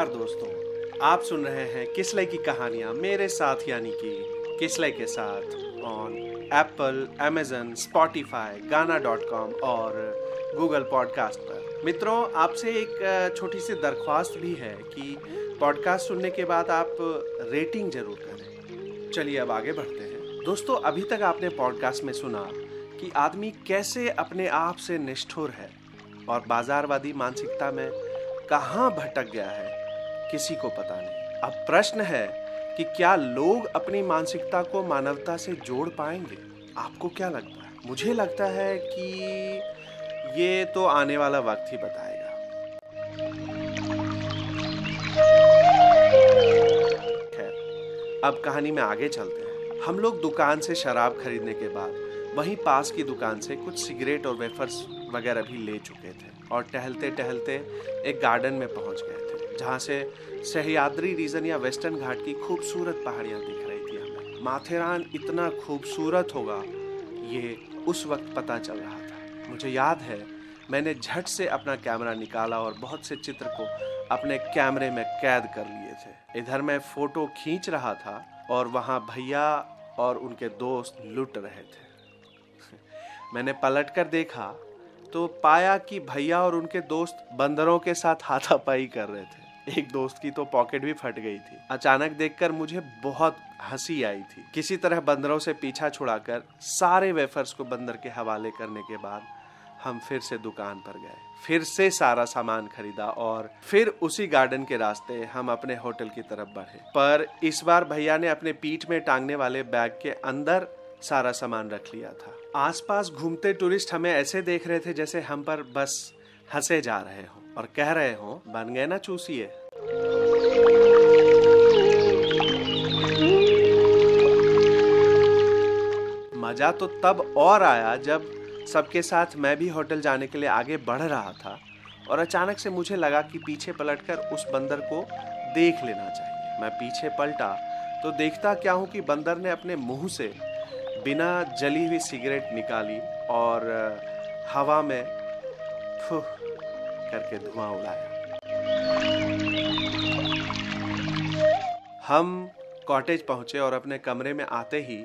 नमस्कार दोस्तों, आप सुन रहे हैं किसले की कहानियाँ मेरे साथ, यानी कि किसले के साथ on Apple Amazon Spotify Gaana dot com और गूगल पॉडकास्ट पर। मित्रों, आपसे एक छोटी सी दरख्वास्त भी है कि पॉडकास्ट सुनने के बाद आप रेटिंग ज़रूर करें। चलिए अब आगे बढ़ते हैं। दोस्तों, अभी तक आपने पॉडकास्ट में सुना कि आदमी कैसे अपने आप से निष्ठुर है और बाजारवादी मानसिकता में कहाँ भटक गया है। किसी को पता नहीं। अब प्रश्न है कि क्या लोग अपनी मानसिकता को मानवता से जोड़ पाएँगे? आपको क्या लगता है? मुझे लगता है कि ये तो आने वाला वक्त ही बताएगा। खैर, अब कहानी में आगे चलते हैं। हम लोग दुकान से शराब खरीदने के बाद वहीं पास की दुकान से कुछ सिगरेट और वेफर्स वगैरह भी ले चुके थे और टहलते टहलते एक गार्डन में पहुँच गए थे। जहाँ से सहयाद्री रीजन या वेस्टर्न घाट की खूबसूरत पहाड़ियाँ दिख रही थी हमें। माथेरान इतना खूबसूरत होगा, ये उस वक्त पता चल रहा था। मुझे याद है, मैंने झट से अपना कैमरा निकाला और बहुत से चित्र को अपने कैमरे में कैद कर लिए थे। इधर मैं फ़ोटो खींच रहा था और वहाँ भैया और उनके दोस्त लुट रहे थे। मैंने पलट कर देखा तो पाया कि भैया और उनके दोस्त बंदरों के साथ हाथापाई कर रहे थे। एक दोस्त की तो पॉकेट भी फट गई थी। अचानक देखकर मुझे बहुत हँसी आई थी। किसी तरह बंदरों से पीछा छुड़ाकर सारे वेफर्स को बंदर के हवाले करने के बाद हम फिर से दुकान पर गए। फिर से सारा सामान खरीदा और फिर उसी गार्डन के रास्ते हम अपने होटल की तरफ़ बढ़े। पर इस बार भैया ने अपने पीठ में टांगने वाले बैग के अंदर सारा सामान रख लिया था। आसपास घूमते टूरिस्ट हमें ऐसे देख रहे थे जैसे हम पर बस हंसे जा रहे हो और कह रहे हो, बन गए ना चूसिए। मज़ा तो तब और आया जब सबके साथ मैं भी होटल जाने के लिए आगे बढ़ रहा था और अचानक से मुझे लगा कि पीछे पलटकर उस बंदर को देख लेना चाहिए। मैं पीछे पलटा तो देखता क्या हूँ कि बंदर ने अपने मुँह से बिना जली हुई सिगरेट निकाली और हवा में फुह करके धुआँ उड़ाया। हम कॉटेज पहुँचे और अपने कमरे में आते ही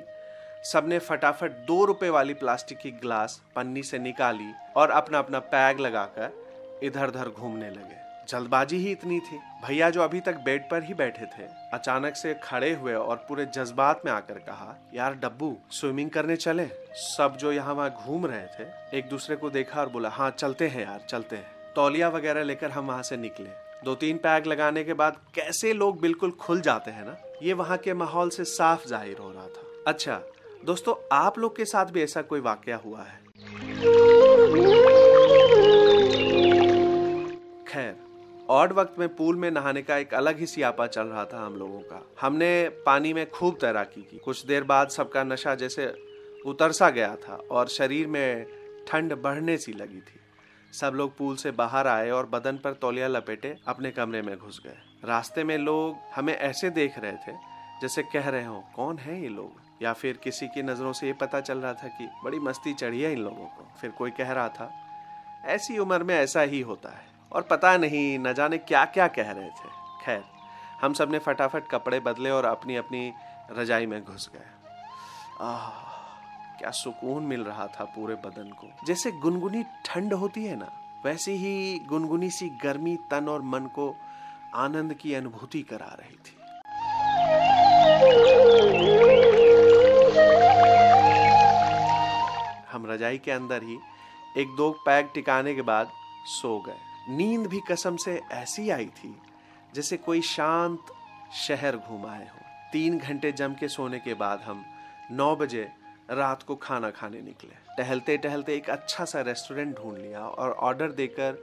सबने फटाफट दो रुपए वाली प्लास्टिक की ग्लास पन्नी से निकाली और अपना अपना पैग लगाकर इधर उधर घूमने लगे। जल्दबाजी ही इतनी थी। भैया जो अभी तक बेड पर ही बैठे थे, अचानक से खड़े हुए और पूरे जज्बात में आकर कहा, यार डब्बू, स्विमिंग करने चले? सब जो यहाँ वहाँ घूम रहे थे, एक दूसरे को देखा और बोला हाँ चलते हैं यार, चलते हैं। तौलिया वगैरह लेकर हम वहाँ से निकले। दो तीन पैग लगाने के बाद कैसे लोग बिल्कुल खुल जाते हैं ना, ये वहाँ के माहौल से साफ़ ज़ाहिर हो रहा था। अच्छा दोस्तों, आप लोग के साथ भी ऐसा कोई वाक्य हुआ है? ऑड वक्त में पूल में नहाने का एक अलग ही सियापा चल रहा था हम लोगों का। हमने पानी में खूब तैराकी की। कुछ देर बाद सबका नशा जैसे उतर सा गया था और शरीर में ठंड बढ़ने सी लगी थी। सब लोग पूल से बाहर आए और बदन पर तौलिया लपेटे अपने कमरे में घुस गए। रास्ते में लोग हमें ऐसे देख रहे थे जैसे कह रहे हो, कौन है ये लोग? या फिर किसी की नज़रों से ये पता चल रहा था कि बड़ी मस्ती चढ़ी है इन लोगों को। फिर कोई कह रहा था, ऐसी उम्र में ऐसा ही होता है। और पता नहीं, न जाने क्या क्या कह रहे थे। खैर, हम सबने फटाफट कपड़े बदले और अपनी अपनी रजाई में घुस गए। आह, क्या सुकून मिल रहा था पूरे बदन को। जैसे गुनगुनी ठंड होती है ना, वैसी ही गुनगुनी सी गर्मी तन और मन को आनंद की अनुभूति करा रही थी। हम रजाई के अंदर ही एक दो पैग टिकाने के बाद सो गए। नींद भी कसम से ऐसी आई थी, जैसे कोई शांत शहर घुमाए हो। तीन घंटे जम के सोने के बाद हम नौ बजे रात को खाना खाने निकले। टहलते टहलते एक अच्छा सा रेस्टोरेंट ढूंढ लिया और ऑर्डर देकर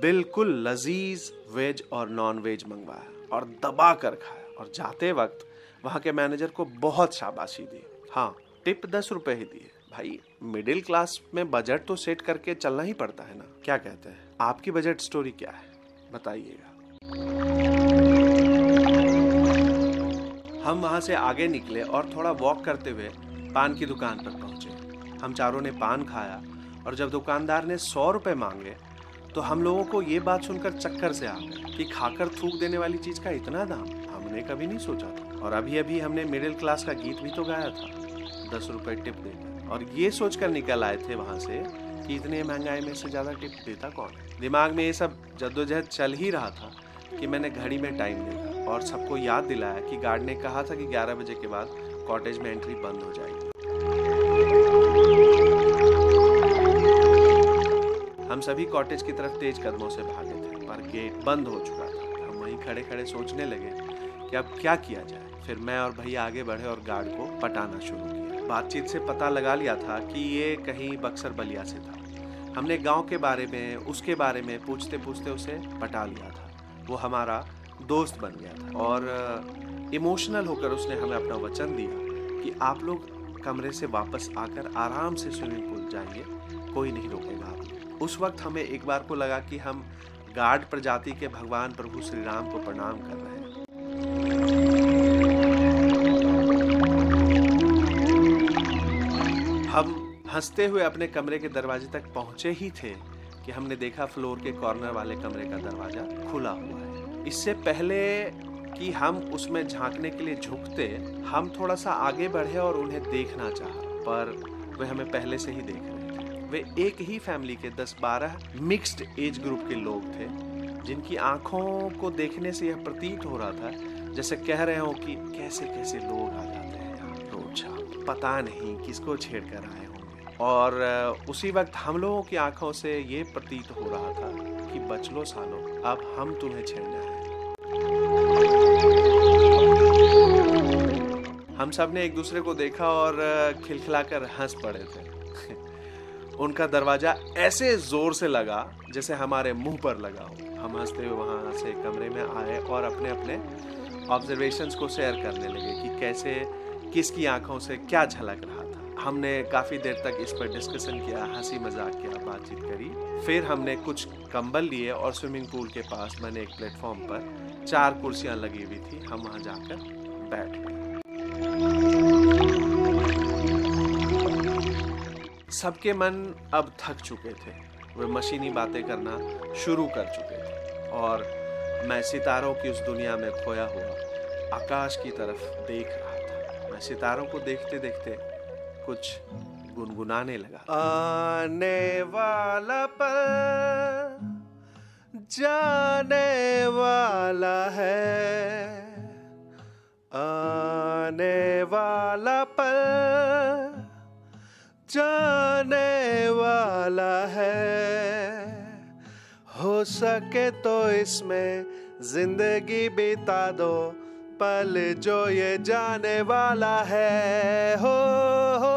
बिल्कुल लजीज वेज और नॉन वेज मंगवाया और दबा कर खाया। और जाते वक्त वहाँ के मैनेजर को बहुत शाबाशी दी। हाँ टिप दस रुपए ही दिए। भाई मिडिल क्लास में बजट तो सेट करके चलना ही पड़ता है ना? क्या कहते हैं? आपकी बजट स्टोरी क्या है? बताइएगा। हम वहाँ से आगे निकले और थोड़ा वॉक करते हुए पान की दुकान पर पहुँचे। हम चारों ने पान खाया और जब दुकानदार ने सौ रुपए मांगे तो हम लोगों को ये बात सुनकर चक्कर से आ गए कि खाकर थूक देने वाली चीज़ का इतना दाम हमने कभी नहीं सोचा था। और अभी अभी हमने मिडिल क्लास का गीत भी तो गाया था। दस रुपए टिप देकर। और ये सोचकर निकल आए थे वहाँ से कि इतने महँगाई में से ज़्यादा टिप देता कौन? दिमाग में ये सब जद्दोजहद चल ही रहा था कि मैंने घड़ी में टाइम देखा और सबको याद दिलाया कि गार्ड ने कहा था कि 11 बजे के बाद कॉटेज में एंट्री बंद हो जाएगी। हम सभी कॉटेज की तरफ़ तेज कदमों से भागे थे, पर गेट बंद हो चुका था। हम वहीं खड़े खड़े सोचने लगे कि अब क्या किया जाए? फिर मैं और भैया आगे बढ़े और गार्ड को पटाना शुरू किया। बातचीत से पता लगा लिया था कि ये कहीं बक्सर बलिया से था। हमने गाँव के बारे में, उसके बारे में पूछते पूछते उसे पटा लिया था। वो हमारा दोस्त बन गया था और इमोशनल होकर उसने हमें अपना वचन दिया कि आप लोग कमरे से वापस आकर आराम से स्विमिंग पूल जाएँगे कोई नहीं रोकेगा। आप उस वक्त हमें एक बार को लगा कि हम गार्ड प्रजाति के भगवान प्रभु श्री राम को प्रणाम कर रहे हैं। हँसते हुए अपने कमरे के दरवाजे तक पहुँचे ही थे कि हमने देखा फ्लोर के कॉर्नर वाले कमरे का दरवाज़ा खुला हुआ है। इससे पहले कि हम उसमें झांकने के लिए झुकते, हम थोड़ा सा आगे बढ़े और उन्हें देखना चाहा, पर वे हमें पहले से ही देख रहे थे। वे एक ही फैमिली के 10-12 मिक्स्ड एज ग्रुप के लोग थे, जिनकी आँखों को देखने से यह प्रतीत हो रहा था, जैसे कह रहे हो कि कैसे कैसे लोग आ जाते हैं पता नहीं किसको छेड़ कर आए होंगे और उसी वक्त हम लोगों की आँखों से ये प्रतीत हो रहा था कि बच लो सालो, अब हम तुम्हें छेड़ना है। हम सबने एक दूसरे को देखा और खिलखिलाकर हंस पड़े थे। उनका दरवाज़ा ऐसे ज़ोर से लगा जैसे हमारे मुँह पर लगा हो। हम हँसते हुए वहाँ से कमरे में आए और अपने अपने ऑब्जर्वेशंस को शेयर करने लगे कि कैसे, किसकी आँखों से क्या झलक रहा हमने काफ़ी देर तक इस पर डिस्कशन किया, हँसी मज़ाक किया, बातचीत करी। फिर हमने कुछ कंबल लिए और स्विमिंग पूल के पास बने एक प्लेटफॉर्म पर चार कुर्सियाँ लगी हुई थी। हम वहाँ जाकर बैठ गए। सबके मन अब थक चुके थे। वे मशीनी बातें करना शुरू कर चुके थे और मैं सितारों की उस दुनिया में खोया हुआ आकाश की तरफ़ देख रहा था। मैं सितारों को देखते देखते कुछ गुनगुनाने लगा। आने वाला पल जाने वाला है। आने वाला पल जाने वाला है। हो सके तो इसमें ज़िंदगी बिता दो। पल जो ये जाने वाला है हो हो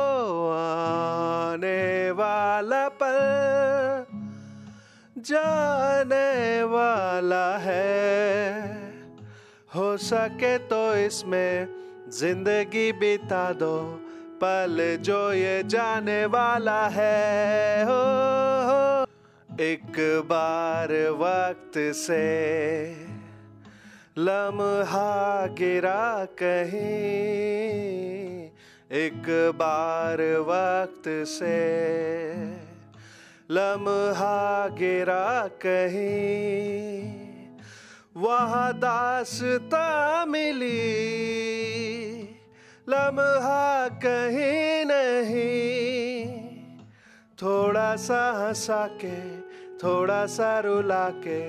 आने वाला पल जाने वाला है। हो सके तो इसमें ज़िंदगी बिता दो पल जो ये जाने वाला है हो, हो। एक बार वक्त से लम्हा गिरा कहीं, एक बार वक्त से। लम्हा गिरा कहीं, वहाँ दासता मिली। लम्हा कहीं नहीं, थोड़ा सा हंसा के, थोड़ा सा रुला के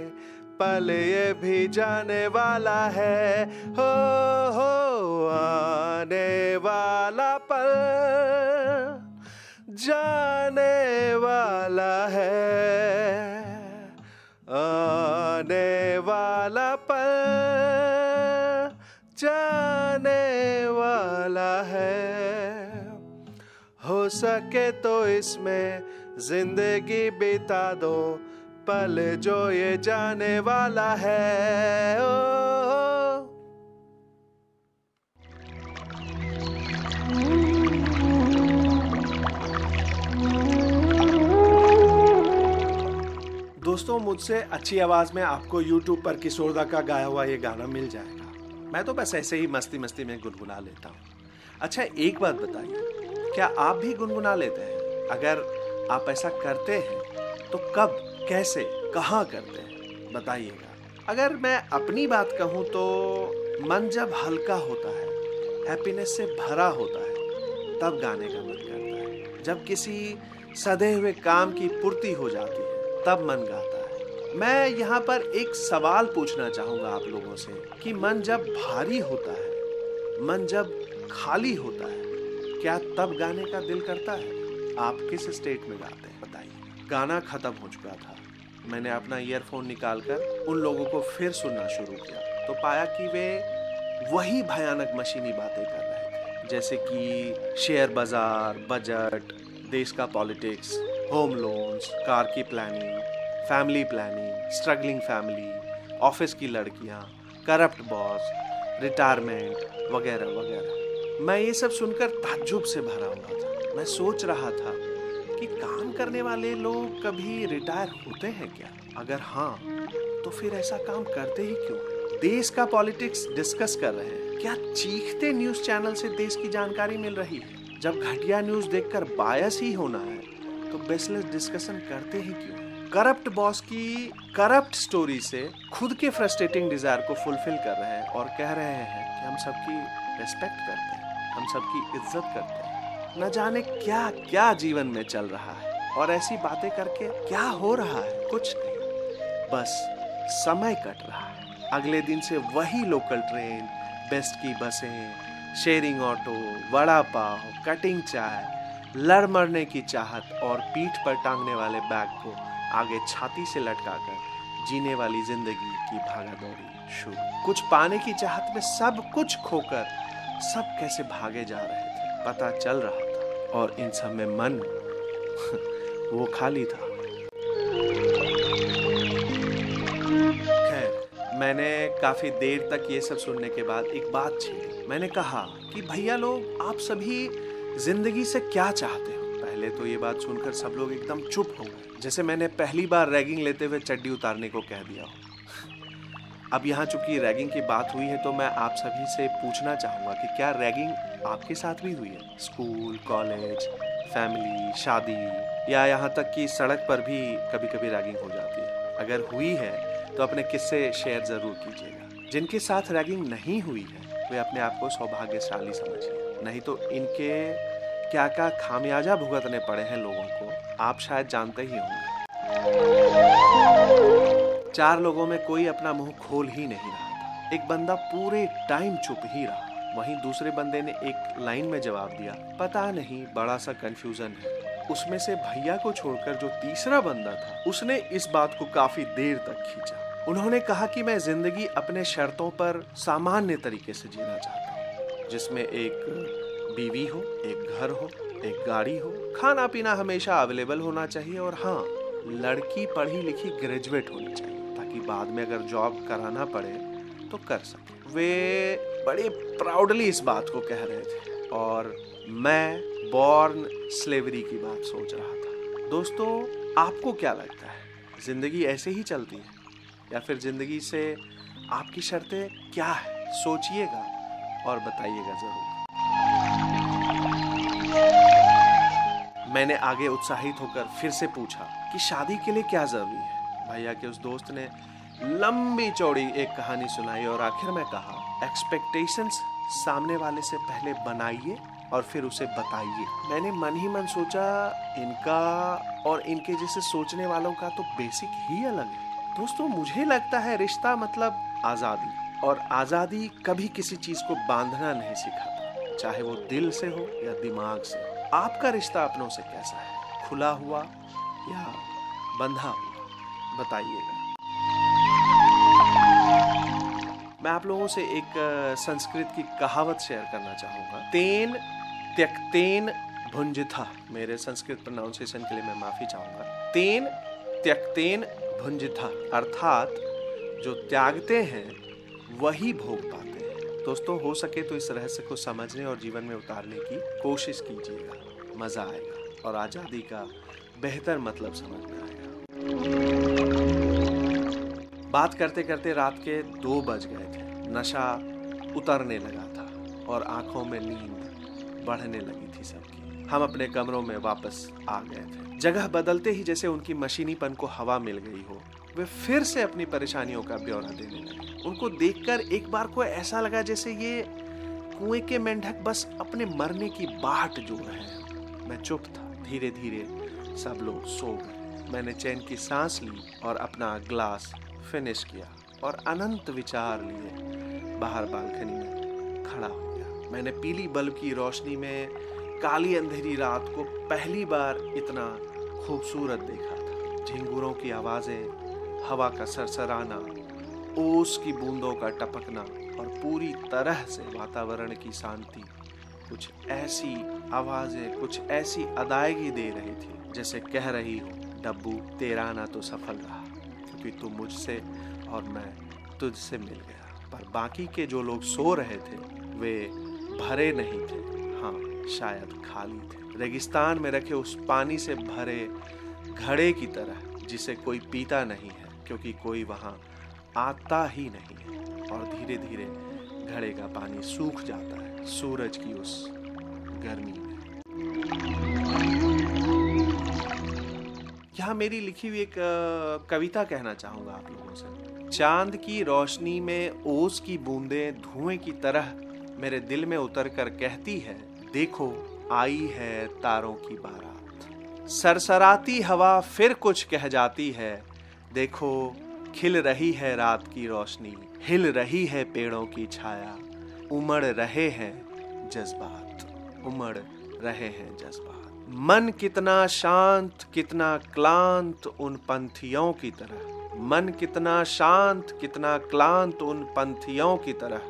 पल ये भी जाने वाला है। हो हो, आने वाला पल जाने वाला है। आने वाला पल जाने वाला है। हो सके तो इसमें ज़िंदगी बिता दो। पल जो ये जाने वाला है ओ, दोस्तों मुझसे अच्छी आवाज़ में आपको YouTube पर किशोरदा का गाया हुआ ये गाना मिल जाएगा। मैं तो बस ऐसे ही मस्ती मस्ती में गुनगुना लेता हूँ। अच्छा एक बात बताइए क्या आप भी गुनगुना लेते हैं? अगर आप ऐसा करते हैं तो कब? कैसे, कहाँ करते हैं? बताइएगा। अगर मैं अपनी बात कहूँ तो मन जब हल्का होता है हैप्पीनेस से भरा होता है, तब गाने का मन करता है। जब किसी सदे हुए काम की पूर्ति हो जाती है, तब मन गाता है। मैं यहाँ पर एक सवाल पूछना चाहूँगा आप लोगों से कि मन जब भारी होता है, मन जब खाली होता है, क्या तब गाने का दिल करता है? आप किस स्टेट में गाते हैं? बताइए। गाना खत्म हो चुका था। मैंने अपना ईयरफोन निकालकर उन लोगों को फिर सुनना शुरू किया। तो पाया कि वे वही भयानक मशीनी बातें कर रहे थे, जैसे कि शेयर बाज़ार, बजट, देश का पॉलिटिक्स, होम लोन्स, कार की planning family planning struggling family office की लड़कियाँ करप्ट बॉस रिटायरमेंट वगैरह वगैरह। मैं ये सब सुनकर ताज्जुब से भरा हुआ था। मैं सोच रहा था कि काम करने वाले लोग कभी रिटायर होते हैं क्या? अगर हाँ तो फिर ऐसा काम करते ही क्यों? देश का पॉलिटिक्स डिस्कस कर रहे हैं। क्या चीखते न्यूज़ चैनल से देश की जानकारी मिल रही है? जब घटिया न्यूज़ देखकर बायस ही होना है तो बेसलेस डिस्कशन करते ही क्यों करप्ट बॉस की करप्ट स्टोरी से खुद के फ्रस्ट्रेटिंग डिज़ायर को फुलफिल कर रहे हैं और कह रहे हैं कि हम सबकी रेस्पेक्ट करते हैं, हम सबकी इज़्ज़त करते हैं। न जाने क्या क्या जीवन में चल रहा है। और ऐसी बातें करके क्या हो रहा है? कुछ नहीं। बस समय कट रहा है। अगले दिन से वही लोकल ट्रेन बेस्ट की बसें sharing auto vada pav cutting चाय, लड़ मरने की चाहत और पीठ पर टांगने वाले बैग को आगे छाती से लटकाकर जीने वाली ज़िंदगी की भागा दौड़ी शुरू। कुछ पाने की चाहत में सब कुछ खोकर सब कैसे भागे जा रहे थे? पता चल रहा था और इन सब में मन वो खाली था। खैर, मैंने काफ़ी देर तक ये सब सुनने के बाद एक बात छीनी। मैंने कहा कि भैया लोग, आप सभी ज़िंदगी से क्या चाहते हो? पहले तो ये बात सुनकर सब लोग एकदम चुप हो गए, जैसे मैंने पहली बार रैगिंग लेते हुए चड्डी उतारने को कह दिया हो। अब यहाँ चूँकि रैगिंग की बात हुई है तो मैं आप सभी से पूछना चाहूँगा कि क्या रैगिंग आपके साथ भी हुई है? स्कूल, कॉलेज, फैमिली, शादी, या यहाँ तक कि सड़क पर भी कभी कभी रैगिंग हो जाती है? अगर हुई है तो अपने किस्से शेयर ज़रूर कीजिएगा। जिनके साथ रैगिंग नहीं हुई है, वे अपने आप को सौभाग्यशाली समझिए। नहीं तो इनके क्या क्या खामियाजा भुगतने पड़े हैं लोगों को, आप शायद जानते ही होंगे। चार लोगों में कोई अपना मुँह खोल ही नहीं रहा एक बंदा पूरे टाइम चुप ही रहा। वहीं दूसरे बंदे ने एक लाइन में जवाब दिया, पता नहीं, बड़ा सा कंफ्यूजन है। उसमें से भैया को छोड़कर जो तीसरा बंदा था, उसने इस बात को काफ़ी देर तक खींचा। उन्होंने कहा कि मैं ज़िंदगी अपने शर्तों पर सामान्य तरीके से जीना चाहता हूँ, जिसमें एक बीवी हो, एक घर हो, एक गाड़ी हो खाना पीना हमेशा अवेलेबल होना चाहिए और हाँ लड़की पढ़ी लिखी ग्रेजुएट होनी चाहिए, ताकि बाद में अगर जॉब कराना पड़े तो कर सके। वे बड़े प्राउडली इस बात को कह रहे थे। और मैं बॉर्न स्लेवरी की बात सोच रहा था। दोस्तों, आपको क्या लगता है? ज़िंदगी ऐसे ही चलती है? या फिर ज़िंदगी से आपकी शर्तें क्या है? सोचिएगा और बताइएगा ज़रूर। मैंने आगे उत्साहित होकर फिर से पूछा कि शादी के लिए क्या ज़रूरी है? भैया के उस दोस्त ने लंबी चौड़ी एक कहानी सुनाई और आखिर में कहा एक्सपेक्टेशंस सामने वाले से पहले बनाइए और फिर उसे बताइए। मैंने मन ही मन सोचा, इनका और इनके जैसे सोचने वालों का तो बेसिक ही अलग है। दोस्तों, मुझे लगता है रिश्ता मतलब आज़ादी। और आज़ादी कभी किसी चीज़ को बांधना नहीं सिखाता, चाहे वो दिल से हो या दिमाग से। आपका रिश्ता अपनों से कैसा है? खुला हुआ या बंधा हुआ? बताइएगा। मैं आप लोगों से एक संस्कृत की कहावत शेयर करना चाहूँगा। तेन त्यक्तेन भुंजथा, मेरे संस्कृत प्रोनाउंसिएशन के लिए मैं माफ़ी चाहूँगा। तेन त्यक्तेन भुंजथा, अर्थात जो त्यागते हैं, वही भोग पाते हैं। दोस्तों, हो सके तो इस रहस्य को समझने और जीवन में उतारने की कोशिश कीजिएगा, मज़ा आएगा और आज़ादी का बेहतर मतलब समझ में आएगा। बात करते करते रात के दो बज गए थे। नशा उतरने लगा था और आँखों में नींद बढ़ने लगी थी सबकी। हम अपने कमरों में वापस आ गए थे। जगह बदलते ही जैसे उनकी मशीनीपन को हवा मिल गई हो, वे फिर से अपनी परेशानियों का ब्यौरा देने लगे। उनको देखकर एक बार को ऐसा लगा जैसे ये कुएँ के मेंढक बस अपने मरने की बाट जो रहे हैं। मैं चुप था। धीरे धीरे सब लोग सो गए। मैंने चैन की सांस ली और अपना ग्लास फिनिश किया और अनंत विचार लिए बाहर बालकनी में खड़ा हो गया। मैंने पीली बल्ब की रोशनी में काली अंधेरी रात को पहली बार इतना खूबसूरत देखा था। झिंगुरों की आवाज़ें, हवा का सरसराना, ओस की बूंदों का टपकना और पूरी तरह से वातावरण की शांति, कुछ ऐसी आवाज़ें, कुछ ऐसी अदायगी दे रही थी जैसे कह रही हो, डब्बू, तेरा आना तो सफल रहा। क्योंकि तू मुझसे और मैं तुझसे मिल गया। पर बाकी के जो लोग सो रहे थे, वे भरे नहीं थे। हाँ शायद खाली थे। रेगिस्तान में रखे उस पानी से भरे घड़े की तरह, जिसे कोई पीता नहीं है, क्योंकि कोई वहाँ आता ही नहीं है। और धीरे धीरे घड़े का पानी सूख जाता है, सूरज की उस गर्मी में। यहाँ मेरी लिखी हुई एक कविता कहना चाहूँगा आप लोगों से। चाँद की रोशनी में ओस की बूंदें धुएँ की तरह मेरे दिल में उतर कर कहती है, देखो, आई है तारों की बारात। सरसराती हवा फिर कुछ कह जाती है, देखो, खिल रही है रात की रोशनी, हिल रही है पेड़ों की छाया। उमड़ रहे हैं जज्बात, उमड़ रहे हैं जज्बात। मन कितना शांत, कितना क्लांत उन पंथियों की तरह। मन कितना शांत, कितना क्लांत उन पंथियों की तरह,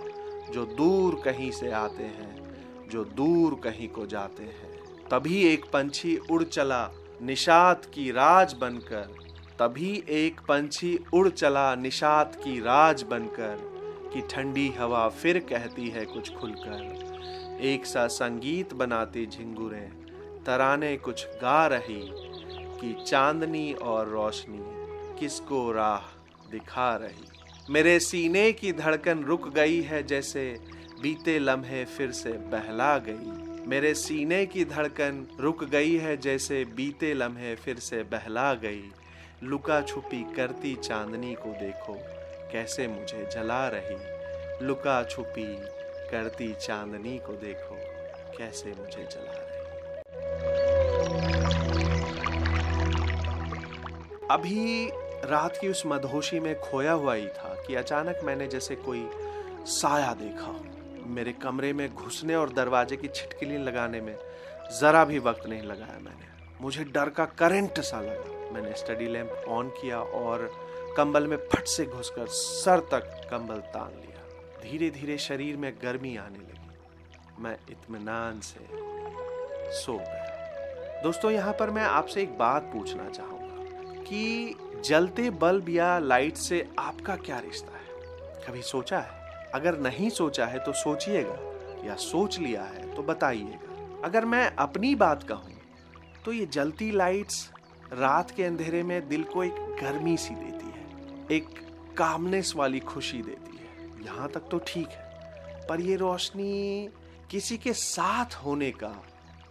जो दूर कहीं से आते हैं, जो दूर कहीं को जाते हैं। तभी एक पंछी उड़ चला, निषाद की राज बनकर। तभी एक पंछी उड़ चला, निषाद की राज बनकर, कि ठंडी हवा फिर कहती है कुछ खुलकर। एक सा संगीत बनाती झिंगुरे तराने कुछ गा रही कि चांदनी और रोशनी किसको राह दिखा रही। मेरे सीने की धड़कन रुक गई है जैसे बीते लम्हे फिर से बहला गई। मेरे सीने की धड़कन रुक गई है जैसे बीते लम्हे फिर से बहला गई। लुका छुपी करती चांदनी को देखो कैसे मुझे जला रही। लुका छुपी करती चांदनी को देखो कैसे मुझे जला अभी रात की उस मधोशी में खोया हुआ ही था कि अचानक मैंने जैसे कोई साया देखा मेरे कमरे में घुसने और दरवाजे की छिटकिली लगाने में जरा भी वक्त नहीं लगाया मैंने। मुझे डर का करंट सा लगा। मैंने स्टडी लैंप ऑन किया और कंबल में फट से घुसकर सर तक कंबल तान लिया। धीरे धीरे शरीर में गर्मी आने लगी। मैं इत्मीनान से सो गया। दोस्तों, यहाँ पर मैं आपसे एक बात पूछना चाहूँगा कि जलते बल्ब या लाइट से आपका क्या रिश्ता है? कभी सोचा है? अगर नहीं सोचा है तो सोचिएगा, या सोच लिया है तो बताइएगा। अगर मैं अपनी बात कहूँ तो ये जलती लाइट्स रात के अंधेरे में दिल को एक गर्मी सी देती है, एक कामनेस वाली खुशी देती है। यहाँ तक तो ठीक है, पर ये रोशनी किसी के साथ होने का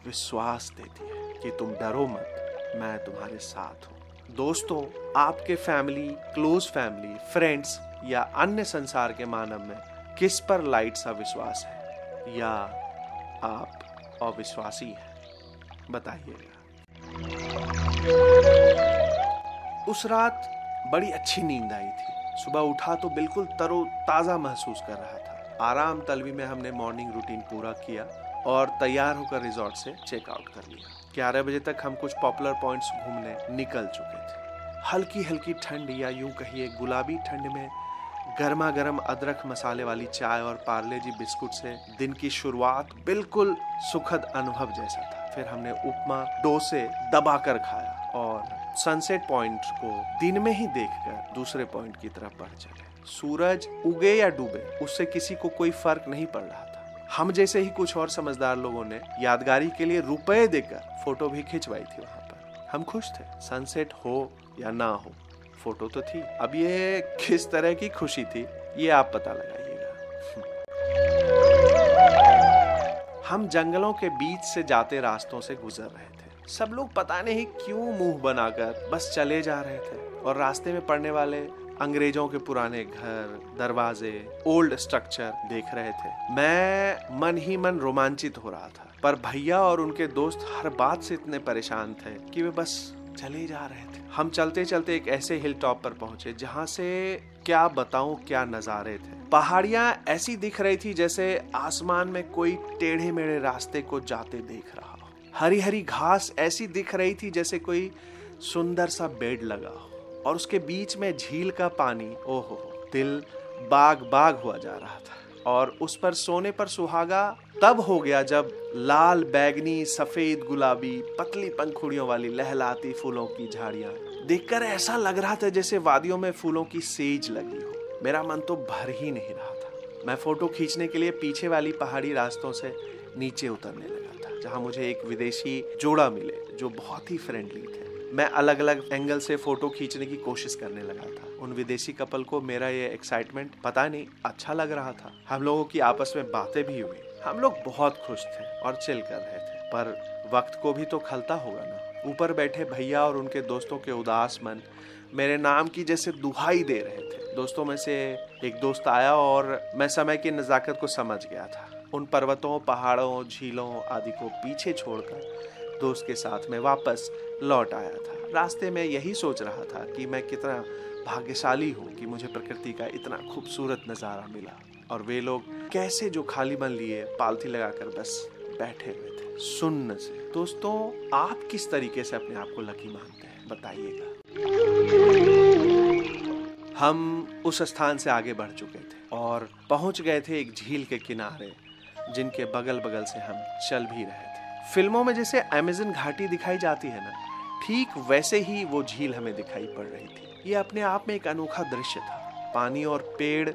विश्वास देती है कि तुम डरो मत, मैं तुम्हारे साथ हूँ। दोस्तों, आपके फैमिली क्लोज फैमिली फ्रेंड्स या अन्य संसार के मानव में किस पर लाइट सा विश्वास है? या आप अविश्वासी हैं? बताइएगा। उस रात बड़ी अच्छी नींद आई थी। सुबह उठा तो बिल्कुल तरो ताज़ा महसूस कर रहा था। आराम तलवी में हमने मॉर्निंग रूटीन पूरा किया और तैयार होकर रिजॉर्ट से चेकआउट कर लिया। ग्यारह बजे तक हम कुछ पॉपुलर पॉइंट्स घूमने निकल चुके थे। हल्की हल्की ठंड या यूँ कहिए गुलाबी ठंड में गर्मा गर्म अदरक मसाले वाली चाय और पार्ले जी बिस्कुट से दिन की शुरुआत बिल्कुल सुखद अनुभव जैसा था। फिर हमने उपमा, डोसे दबाकर खाया और सनसेट पॉइंट को दिन में ही देखकर दूसरे पॉइंट की तरफ़ बढ़ चले। सूरज उगे या डूबे, उससे किसी को कोई फ़र्क नहीं पड़ रहा हम जैसे ही कुछ और समझदार लोगों ने यादगारी के लिए रुपए देकर फ़ोटो भी खिंचवाई थी वहाँ पर। हम खुश थे। सनसेट हो या ना हो, फ़ोटो तो थी। अब ये किस तरह की खुशी थी, ये आप पता लगाइएगा। हम जंगलों के बीच से जाते रास्तों से गुजर रहे थे। सब लोग पता नहीं क्यों मुँह बनाकर बस चले जा रहे थे और रास्ते में पड़ने वाले अंग्रेज़ों के पुराने घर, दरवाजे ओल्ड स्ट्रक्चर देख रहे थे। मैं मन ही मन रोमांचित हो रहा था। पर भैया और उनके दोस्त हर बात से इतने परेशान थे कि वे बस चले जा रहे थे। हम चलते चलते एक ऐसे हिल टॉप पर पहुँचे जहाँ से क्या बताऊँ, क्या नजारे थे। पहाड़ियाँ ऐसी दिख रही थी जैसे आसमान में कोई टेढ़े मेढ़े रास्ते को जाते देख रहा हरी हरी घास ऐसी दिख रही थी जैसे कोई सुंदर सा बेड लगा हो। और उसके बीच में झील का पानी, ओहो, दिल बाग बाग हुआ जा रहा था। और उस पर सोने पर सुहागा तब हो गया जब लाल, बैगनी, सफ़ेद, गुलाबी, पतली पंखुड़ियों वाली लहलाती फूलों की झाड़ियाँ। देखकर ऐसा लग रहा था जैसे वादियों में फूलों की सेज लगी हो। मेरा मन तो भर ही नहीं रहा था। मैं फ़ोटो खींचने के लिए पीछे वाली पहाड़ी रास्तों से नीचे उतरने लगा था, जहाँ मुझे एक विदेशी जोड़ा मिले, जो बहुत ही फ्रेंडली थे। मैं अलग अलग एंगल से फ़ोटो खींचने की कोशिश करने लगा था। उन विदेशी कपल को मेरा ये एक्साइटमेंट पता नहीं अच्छा लग रहा था। हम लोगों की आपस में बातें भी हुई। हम लोग बहुत खुश थे और चिल कर रहे थे। पर वक्त को भी तो खलता होगा ना। ऊपर बैठे भैया और उनके दोस्तों के उदास मन मेरे नाम की जैसे दुहाई दे रहे थे। दोस्तों में से एक दोस्त आया और मैं समय की नज़ाकत को समझ गया था। उन पर्वतों, पहाड़ों, झीलों आदि को पीछे छोड़कर दोस्त के साथ में वापस लौट आया था। रास्ते में यही सोच रहा था कि मैं कितना भाग्यशाली हूँ कि मुझे प्रकृति का इतना खूबसूरत नज़ारा मिला और वे लोग कैसे जो खाली मन लिए, पालथी लगाकर बस बैठे हुए थे। सुन्न से। दोस्तों, आप किस तरीके से अपने आप को लकी मानते हैं, बताइएगा। हम उस स्थान से आगे बढ़ चुके थे और पहुँच गए थे एक झील के किनारे, जिनके बगल बगल से हम चल भी रहे फ़िल्मों में जैसे अमेजन घाटी दिखाई जाती है ना, ठीक वैसे ही वो झील हमें दिखाई पड़ रही थी। ये अपने आप में एक अनोखा दृश्य था। पानी और पेड़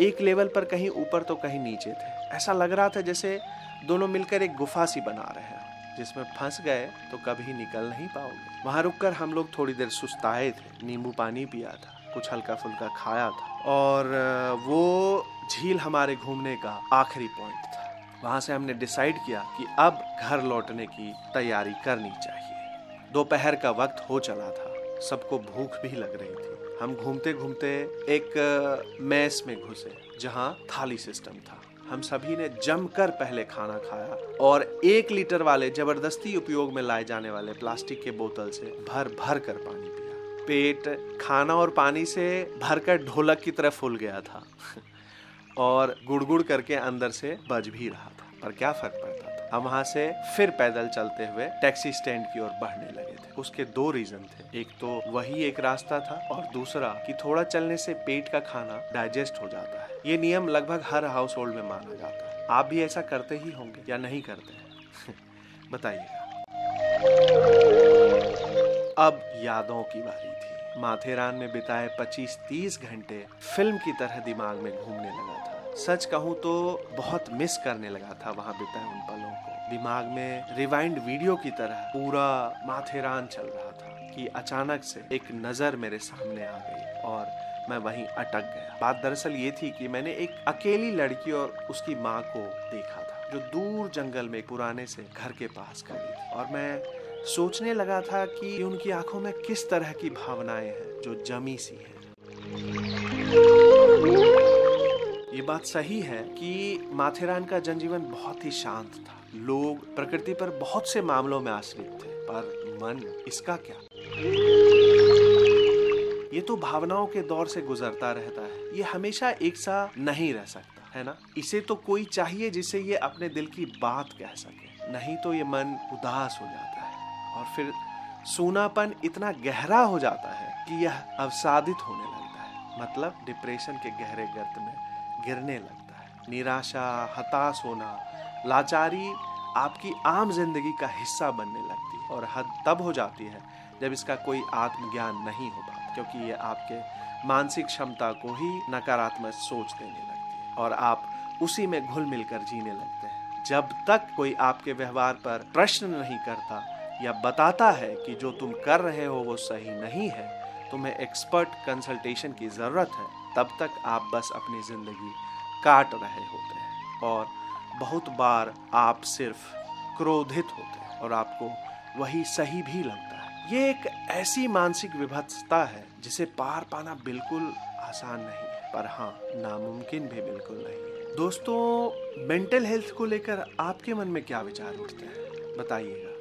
एक लेवल पर कहीं ऊपर तो कहीं नीचे थे। ऐसा लग रहा था जैसे दोनों मिलकर एक गुफा सी बना रहे हैं, जिसमें फंस गए तो कभी निकल नहीं पाओगे। वहाँ रुककर हम लोग थोड़ी देर सुस्ताए थे। नींबू पानी पिया था, कुछ हल्का फुल्का खाया था, और वो झील हमारे घूमने का आखिरी पॉइंट था। वहाँ से हमने डिसाइड किया कि अब घर लौटने की तैयारी करनी चाहिए। दोपहर का वक्त हो चला था। सबको भूख भी लग रही थी। हम घूमते घूमते एक मैस में घुसे, जहाँ थाली सिस्टम था। हम सभी ने जमकर पहले खाना खाया और एक लीटर वाले ज़बरदस्ती उपयोग में लाए जाने वाले प्लास्टिक के बोतल से भर भर कर पानी पिया। पेट, खाना और पानी से भरकर ढोलक की तरह फूल गया था। और गुड़गुड़ करके अंदर से बज भी रहा पर क्या फ़र्क पड़ता था? हम वहाँ से फिर पैदल चलते हुए टैक्सी स्टैंड की ओर बढ़ने लगे थे। उसके दो रीजन थे। एक तो वही एक रास्ता था और दूसरा कि थोड़ा चलने से पेट का खाना डाइजेस्ट हो जाता है। ये नियम लगभग हर हाउस होल्ड में माना जाता है। आप भी ऐसा करते ही होंगे या नहीं करते हैं? बताइएगा। अब यादों की बारी थी। माथेरान में बिताए 25-30 घंटे फ़िल्म की तरह दिमाग में घूमने लगा था। सच कहूँ तो बहुत मिस करने लगा था वहाँ बिताए उन पलों को। दिमाग में रिवाइंड वीडियो की तरह पूरा माथेरान चल रहा था कि अचानक से एक नज़र मेरे सामने आ गई और मैं वहीं अटक गया। बात दरअसल ये थी कि मैंने एक अकेली लड़की और उसकी माँ को देखा था, जो दूर जंगल में पुराने से घर के पास खड़ी थी। और मैं सोचने लगा था कि उनकी आँखों में किस तरह की भावनाएँ हैं जो जमी सी हैं। ये बात सही है कि माथेरान का जनजीवन बहुत ही शांत था। लोग प्रकृति पर बहुत से मामलों में आश्रित थे, पर मन इसका क्या? ये तो भावनाओं के दौर से गुजरता रहता है। ये हमेशा एक सा नहीं रह सकता, है ना? इसे तो कोई चाहिए जिसे ये अपने दिल की बात कह सके। नहीं तो ये मन उदास हो जाता है और फिर सूनापन इतना गहरा हो जाता है कि यह अवसादित होने लगता है। मतलब डिप्रेशन के गहरे गर्त में गिरने लगता है। निराशा, हताश होना, लाचारी आपकी आम ज़िंदगी का हिस्सा बनने लगती है और हद तब हो जाती है जब इसका कोई आत्मज्ञान नहीं हो पाता, क्योंकि ये आपके मानसिक क्षमता को ही नकारात्मक सोच देने लगती है और आप उसी में घुल मिलकर जीने लगते हैं। जब तक कोई आपके व्यवहार पर प्रश्न नहीं करता या बताता है कि जो तुम कर रहे हो वो सही नहीं है, तुम्हें एक्सपर्ट कंसल्टेशन की ज़रूरत है। तब तक आप बस अपनी ज़िंदगी काट रहे होते हैं और बहुत बार आप सिर्फ़ क्रोधित होते हैं और आपको वही सही भी लगता है। ये एक ऐसी मानसिक विभत्सता है जिसे पार पाना बिल्कुल आसान नहीं है, पर हाँ नामुमकिन भी बिल्कुल नहीं दोस्तों, मेंटल हेल्थ को लेकर आपके मन में क्या विचार उठते हैं? बताइएगा।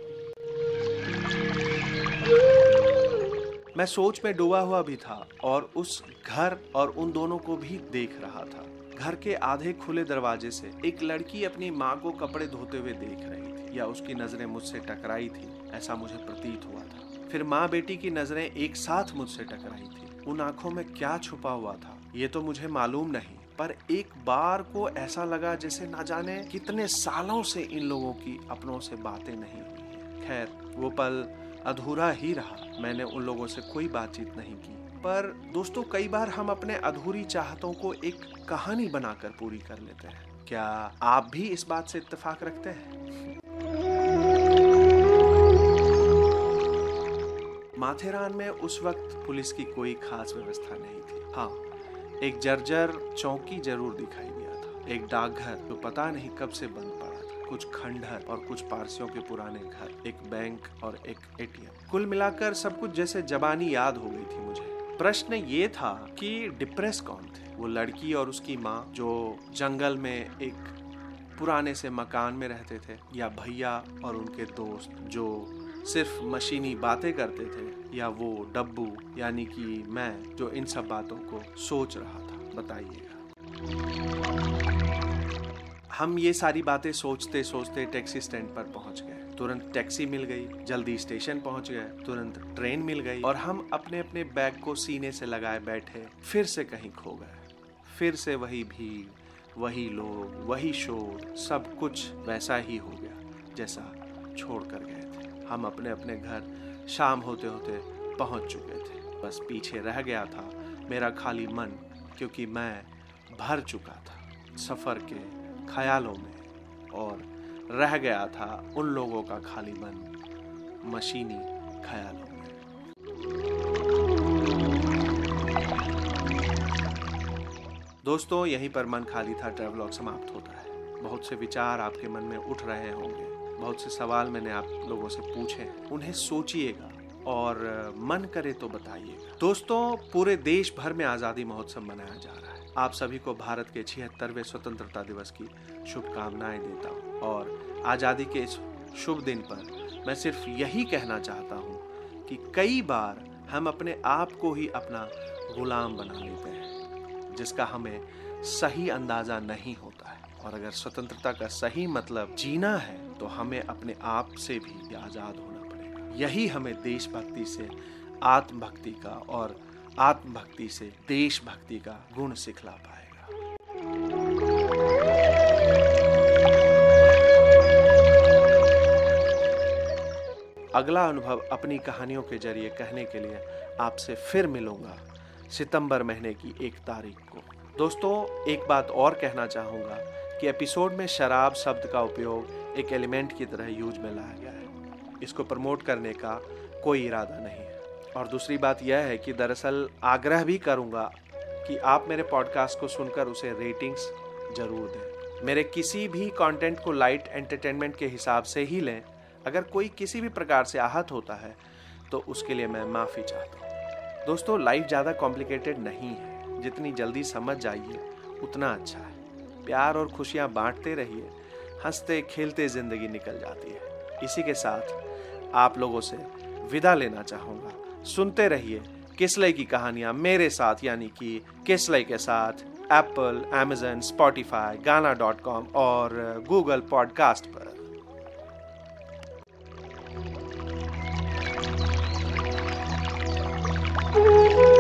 मैं सोच में डूबा हुआ भी था और उस घर और उन दोनों को भी देख रहा था। घर के आधे खुले दरवाजे से एक लड़की अपनी माँ को कपड़े धोते हुए देख रही थी, या उसकी नज़रें मुझसे टकराई थी, ऐसा मुझे प्रतीत हुआ था। फिर माँ बेटी की नज़रें एक साथ मुझसे टकराई थी। उन आँखों में क्या छुपा हुआ था, ये तो मुझे मालूम नहीं, पर एक बार को ऐसा लगा जैसे ना जाने कितने सालों से इन लोगों की अपनों से बातें नहीं हुई खैर, वो पल अधूरा ही रहा। मैंने उन लोगों से कोई बातचीत नहीं की। पर दोस्तों, कई बार हम अपने अधूरी चाहतों को एक कहानी बनाकर पूरी कर लेते हैं। क्या आप भी इस बात से इत्तेफाक रखते हैं? माथेरान में उस वक्त पुलिस की कोई खास व्यवस्था नहीं थी। हाँ एक जर्जर चौकी ज़रूर दिखाई दिया था। एक डाकघर, जो पता नहीं कब से बंद कुछ खंडहर और कुछ पारसियों के पुराने घर, एक बैंक और एक एटीएम। कुल मिलाकर सब कुछ जैसे जबानी याद हो गई थी मुझे। प्रश्न ये था कि डिप्रेस कौन थे? वो लड़की और उसकी माँ जो जंगल में एक पुराने से मकान में रहते थे, या भैया और उनके दोस्त जो सिर्फ़ मशीनी बातें करते थे, या वो डब्बू, यानी कि मैं, जो इन सब बातों को सोच रहा था। बताइएगा। हम ये सारी बातें सोचते सोचते टैक्सी स्टैंड पर पहुँच गए। तुरंत टैक्सी मिल गई, जल्दी स्टेशन पहुँच गए, तुरंत ट्रेन मिल गई और हम अपने अपने बैग को सीने से लगाए बैठे, फिर से कहीं खो गए। फिर से वही भीड़, वही लोग, वही शोर, सब कुछ वैसा ही हो गया, जैसा छोड़ कर गए थे। हम अपने अपने घर शाम होते होते पहुँच चुके थे। बस पीछे रह गया था मेरा खाली मन, क्योंकि मैं भर चुका था सफ़र के ख्यालों में और रह गया था उन लोगों का खाली मन मशीनी ख्यालों में। दोस्तों, यहीं पर मन खाली था ट्रेवलॉग समाप्त होता है। बहुत से विचार आपके मन में उठ रहे होंगे। बहुत से सवाल मैंने आप लोगों से पूछे उन्हें सोचिएगा और मन करे तो बताइएगा। दोस्तों, पूरे देश भर में आज़ादी महोत्सव मनाया जा रहा है। आप सभी को भारत के छिहत्तरवें स्वतंत्रता दिवस की शुभकामनाएँ देता हूँ और आज़ादी के इस शुभ दिन पर मैं सिर्फ़ यही कहना चाहता हूँ कि कई बार हम अपने आप को ही अपना गुलाम बना लेते हैं, जिसका हमें सही अंदाज़ा नहीं होता है। और अगर स्वतंत्रता का सही मतलब जीना है तो हमें अपने आप से भी आज़ाद होना पड़ेगा। यही हमें देशभक्ति से, आत्मभक्ति का और आत्मभक्ति से देशभक्ति का गुण सिखला पाएगा। अगला अनुभव अपनी कहानियों के ज़रिए कहने के लिए आपसे फिर मिलूँगा सितंबर महीने की एक तारीख को। दोस्तों, एक बात और कहना चाहूँगा कि एपिसोड में शराब शब्द का उपयोग एक एलिमेंट की तरह यूज़ में लाया गया है। इसको प्रमोट करने का कोई इरादा नहीं है। और दूसरी बात यह है कि दरअसल आग्रह भी करूँगा कि आप मेरे पॉडकास्ट को सुनकर उसे रेटिंग्स ज़रूर दें। मेरे किसी भी कंटेंट को लाइट एंटरटेनमेंट के हिसाब से ही लें। अगर कोई किसी भी प्रकार से आहत होता है तो उसके लिए मैं माफ़ी चाहता हूँ। दोस्तों लाइफ ज़्यादा कॉम्प्लिकेटेड नहीं है। जितनी जल्दी समझ जाइए, उतना अच्छा है। प्यार और खुशियाँ बांटते रहिए, हँसते, खेलते ज़िंदगी निकल जाती है। इसी के साथ आप लोगों से विदा लेना चाहूँगा। सुनते रहिए किसलई की कहानियाँ मेरे साथ, यानी कि किसलई के साथ Apple Amazon Spotify Gaana dot com और गूगल पॉडकास्ट पर Thank.